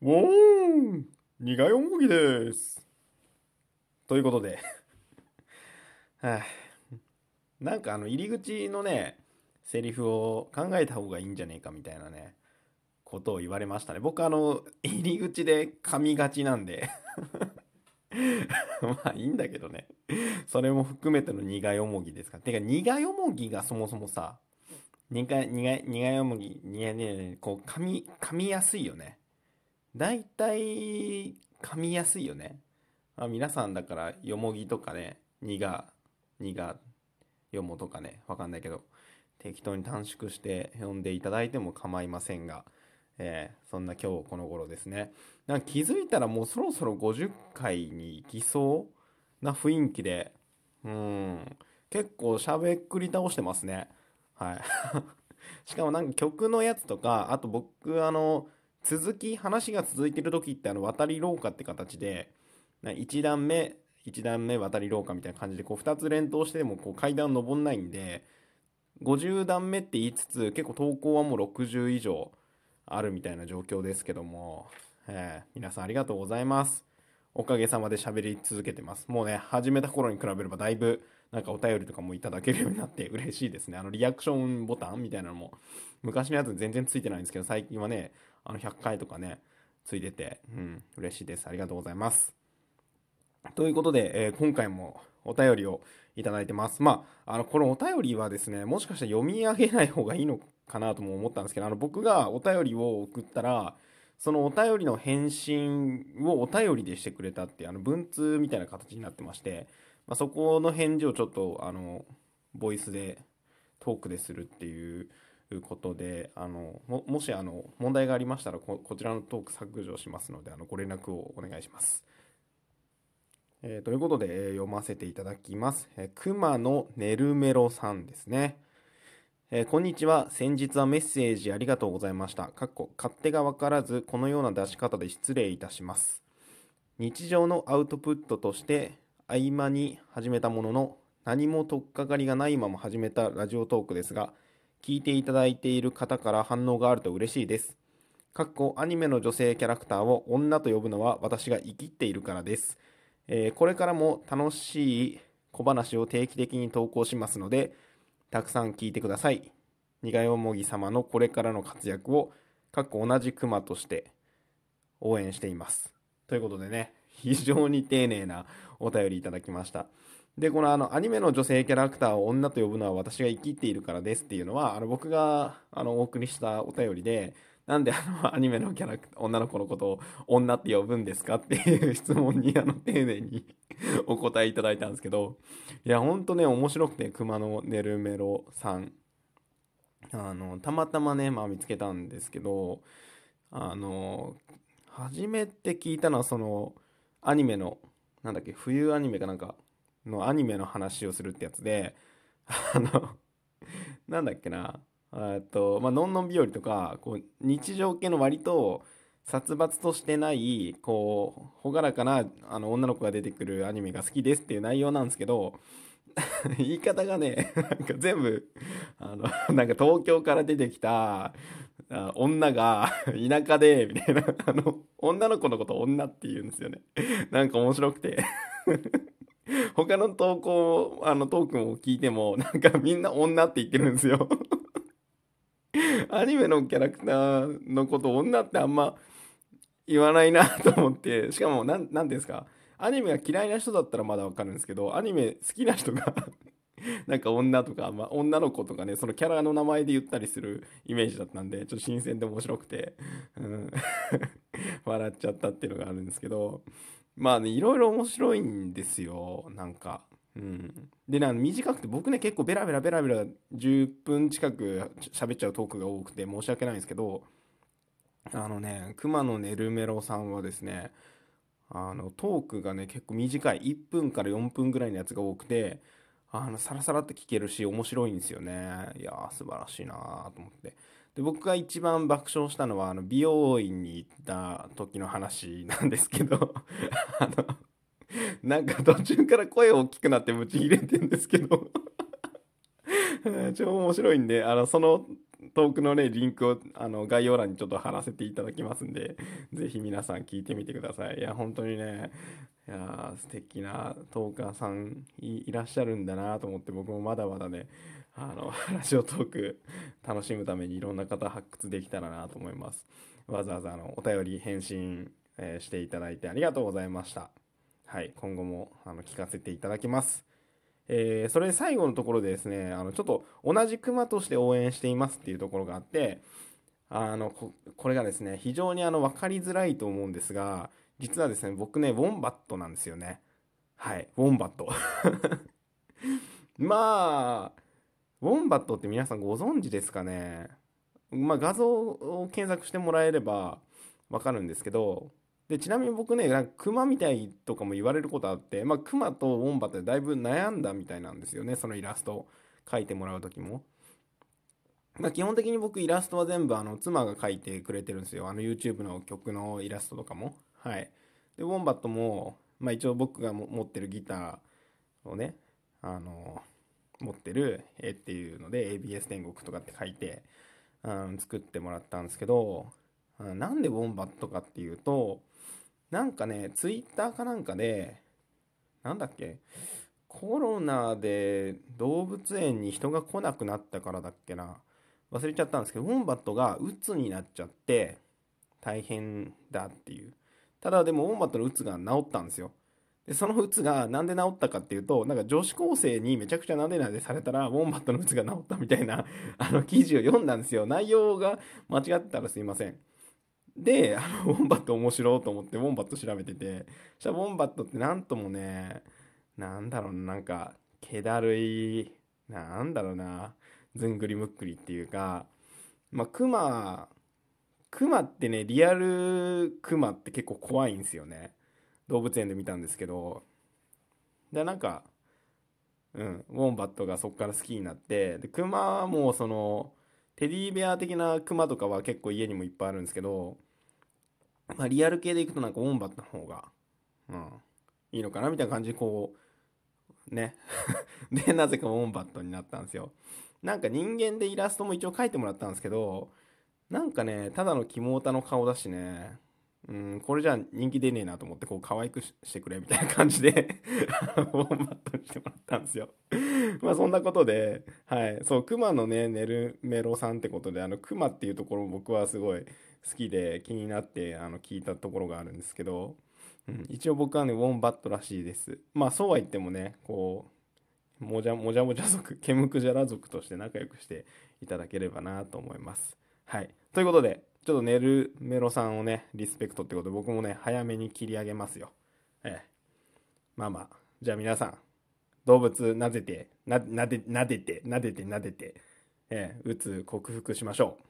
ウォーン苦いおもぎです。ということで、はあ、なんかあの入り口のね、セリフを考えた方がいいんじゃねえかみたいなね、ことを言われましたね。僕あの、入り口で噛みがちなんで、まあいいんだけどね。それも含めての苦いおもぎですか。てか苦いおもぎがそもそもさ、苦い、苦い、苦いおもぎ、苦いね、こう噛み、噛みやすいよね。大体噛みやすいよね。あ皆さんだからよもぎとかね、にが、にが、よもとかね、わかんないけど、適当に短縮して読んでいただいても構いませんが、えーそんな今日この頃ですね。なんか気づいたらもうそろそろ50回に行きそうな雰囲気で、うん、結構喋っくり倒してますね。はい。しかもなんか曲のやつとか、あと僕あの、続き、話が続いてる時ってあの、渡り廊下って形で、1段目、1段目渡り廊下みたいな感じで、こう2つ連投してもこう階段登んないんで、50段目って言いつつ、結構投稿はもう60以上あるみたいな状況ですけども、えー皆さんありがとうございます。おかげさまで喋り続けてます。もうね、始めた頃に比べればだいぶ、なんかお便りとかもいただけるようになって嬉しいですね。あの、リアクションボタンみたいなのも、昔のやつ全然ついてないんですけど、最近はね、あの、100回とかね、ついてて、うん、嬉しいです。ありがとうございます。ということで、えー今回もお便りをいただいてます。まあ、あの、このお便りはですね、もしかしたら読み上げない方がいいのかなとも思ったんですけど、あの、僕がお便りを送ったら、そのお便りの返信をお便りでしてくれたっていう、あの、文通みたいな形になってまして、まあ、そこの返事をちょっと、あの、ボイスで、トークでするっていういうことで、あの、も、もし、あの、問題がありましたらこ、こちらのトーク削除しますので、あの、ご連絡をお願いします。えーということで、えー読ませていただきます。えー熊のねるメロさんですね。えーこんにちは。先日はメッセージありがとうございました。かっこ勝手がわからず、このような出し方で失礼いたします。日常のアウトプットとして、合間に始めたものの、何も取っかかりがないまま始めたラジオトークですが、聞いていただいている方から反応があると嬉しいです。かっこアニメの女性キャラクターを女と呼ぶのは私が生きっているからです。えーこれからも楽しい小話を定期的に投稿しますので、たくさん聞いてください。苦いおもぎ様のこれからの活躍を、かっこ同じクマとして応援しています。ということでね、非常に丁寧なお便りいただきました。で、このあの、アニメの女性キャラクターを女と呼ぶのは私が生きっているからですっていうのは、あの、僕が、あの、お送りしたお便りで、なんであの、アニメのキャラクター、女の子のことを女って呼ぶんですかっていう質問に、あの、丁寧にお答えいただいたんですけど、いや、ほんとね、面白くて、熊のネルメロさん。あの、たまたまね、まあ見つけたんですけど、あの、初めて聞いたのは、その、アニメの、なんだっけ、冬アニメかなんかのアニメの話をするってやつで、あの、なんだっけな、えっと、まあ、のんのん日和とか、こう、日常系の割と、殺伐としてない、こう、朗らかな、あの、女の子が出てくるアニメが好きですっていう内容なんですけど、言い方がね、なんか全部、あの、なんか東京から出てきた、女が田舎で、みたいな、あの、女の子のこと女って言うんですよね。なんか面白くて。他の投稿、あの、トークンを聞いても、なんかみんな女って言ってるんですよ。アニメのキャラクターのこと女ってあんま言わないなと思って、しかも、なん、なんていうんですか、アニメが嫌いな人だったらまだわかるんですけど、アニメ好きな人が なんか女とか、まあ、女の子とかね、そのキャラの名前で言ったりするイメージだったんで、ちょっと新鮮で面白くて、うん、笑っちゃったっていうのがあるんですけど、まあね、いろいろ面白いんですよ、なんか。うん、でね、短くて僕ね、結構ベラベラベラベラ10分近く喋っちゃうトークが多くて申し訳ないんですけど、あのね、熊野ねるメロさんはですね、あの、トークがね、結構短い。1分から4分ぐらいのやつが多くて、あの、サラサラって聞けるし、面白いんですよね。いやー、素晴らしいなーと思って。で、僕が一番爆笑したのは、あの、美容院に行った時の話なんですけど、あの、なんか途中から声大きくなってブチ切れてんですけど、超面白いんで、あの、そのトークのね、リンクをあの概要欄にちょっと貼らせていただきますんで、ぜひ皆さん聞いてみてください。いや、本当にね、いや素敵なトーカーさんいらっしゃるんだなと思って僕もまだまだねあの ラジオトーク楽しむためにいろんな方発掘できたらなと思います。わざわざあのお便り返信、えー、していただいてありがとうございました。はい今後もあの聞かせていただきます。えー、それ最後のところでですねあのちょっと同じクマとして応援していますっていうところがあってあのこれがですね非常にあの分かりづらいと思うんですが実はですね、僕ね、ウォンバットなんですよね。はい、ウォンバット。まあ、ウォンバットって皆さんご存知ですかね？まあ、画像を検索してもらえればわかるんですけど、で、ちなみに僕ね、なんか熊みたいとかも言われることあって、まあ、熊とウォンバットでだいぶ悩んだみたいなんですよね、そのイラスト描いてもらう時も。まあ、基本的に僕イラストは全部あの妻が描いてくれてるんですよ。あの YouTube の曲のイラストとかも。はい。で、ウォンバットも、まあ一応僕が持ってるギターをね、あの、持ってる絵っていうので ABS 天国とかって書いて、うん、作ってもらったんですけど、なんでウォンバットかっていうと、なんかね、ツイッターかなんかで、なんだっけ、コロナで動物園に人が来なくなったからだっけな。忘れちゃったんですけど、ウォンバットが鬱になっちゃって大変だっていう。ただでもウォンバットの鬱が治ったんですよ。で、その鬱がなんで治ったかっていうと、なんか女子高生にめちゃくちゃなでなでされたら、ウォンバットの鬱が治ったみたいな、あの記事を読んだんですよ。内容が間違ってたらすいません。で、あの、ウォンバット面白いと思って、ウォンバット調べてて、そしたらウォンバットってなんともね、なんだろうなんか、気だるい、なんだろうな、ずんぐりむっくりっていうか、まあ、クマクマってね、リアルクマって結構怖いんですよね。動物園で見たんですけど。で、なんか、うん、ウォンバットがそっから好きになって、で、クマはもうその、テディベア的なクマとかは結構家にもいっぱいあるんですけど、まあリアル系でいくとなんかウォンバットの方が、うん、いいのかなみたいな感じでこう、ね。で、なぜかウォンバットになったんですよ。なんか人間でイラストも一応描いてもらったんですけど、なんかね、ただのキモータの顔だしね、うん、これじゃ人気出ねえなと思って、こう、可愛くしてくれみたいな感じでフォーマットにしてもらったんですよ まあ、そんなことで、はい。そう、熊のね、ネルメロさんってことで、あの、熊っていうところ僕はすごい好きで気になって、あの、聞いたところがあるんですけど、うん、一応僕はね、ウォンバットらしいです。まあ、そうは言ってもね、こう、もじゃもじゃもじゃ族、ケムクジャラ族として仲良くしていただければなと思います。はい。ということで、ちょっと寝るメロさんをね、リスペクトってことで僕もね、早めに切り上げますよ。ええ。まあまあ。じゃあ皆さん、動物なでて、な、なで、なでて、なでて、なでて、ええ、うつ克服しましょう。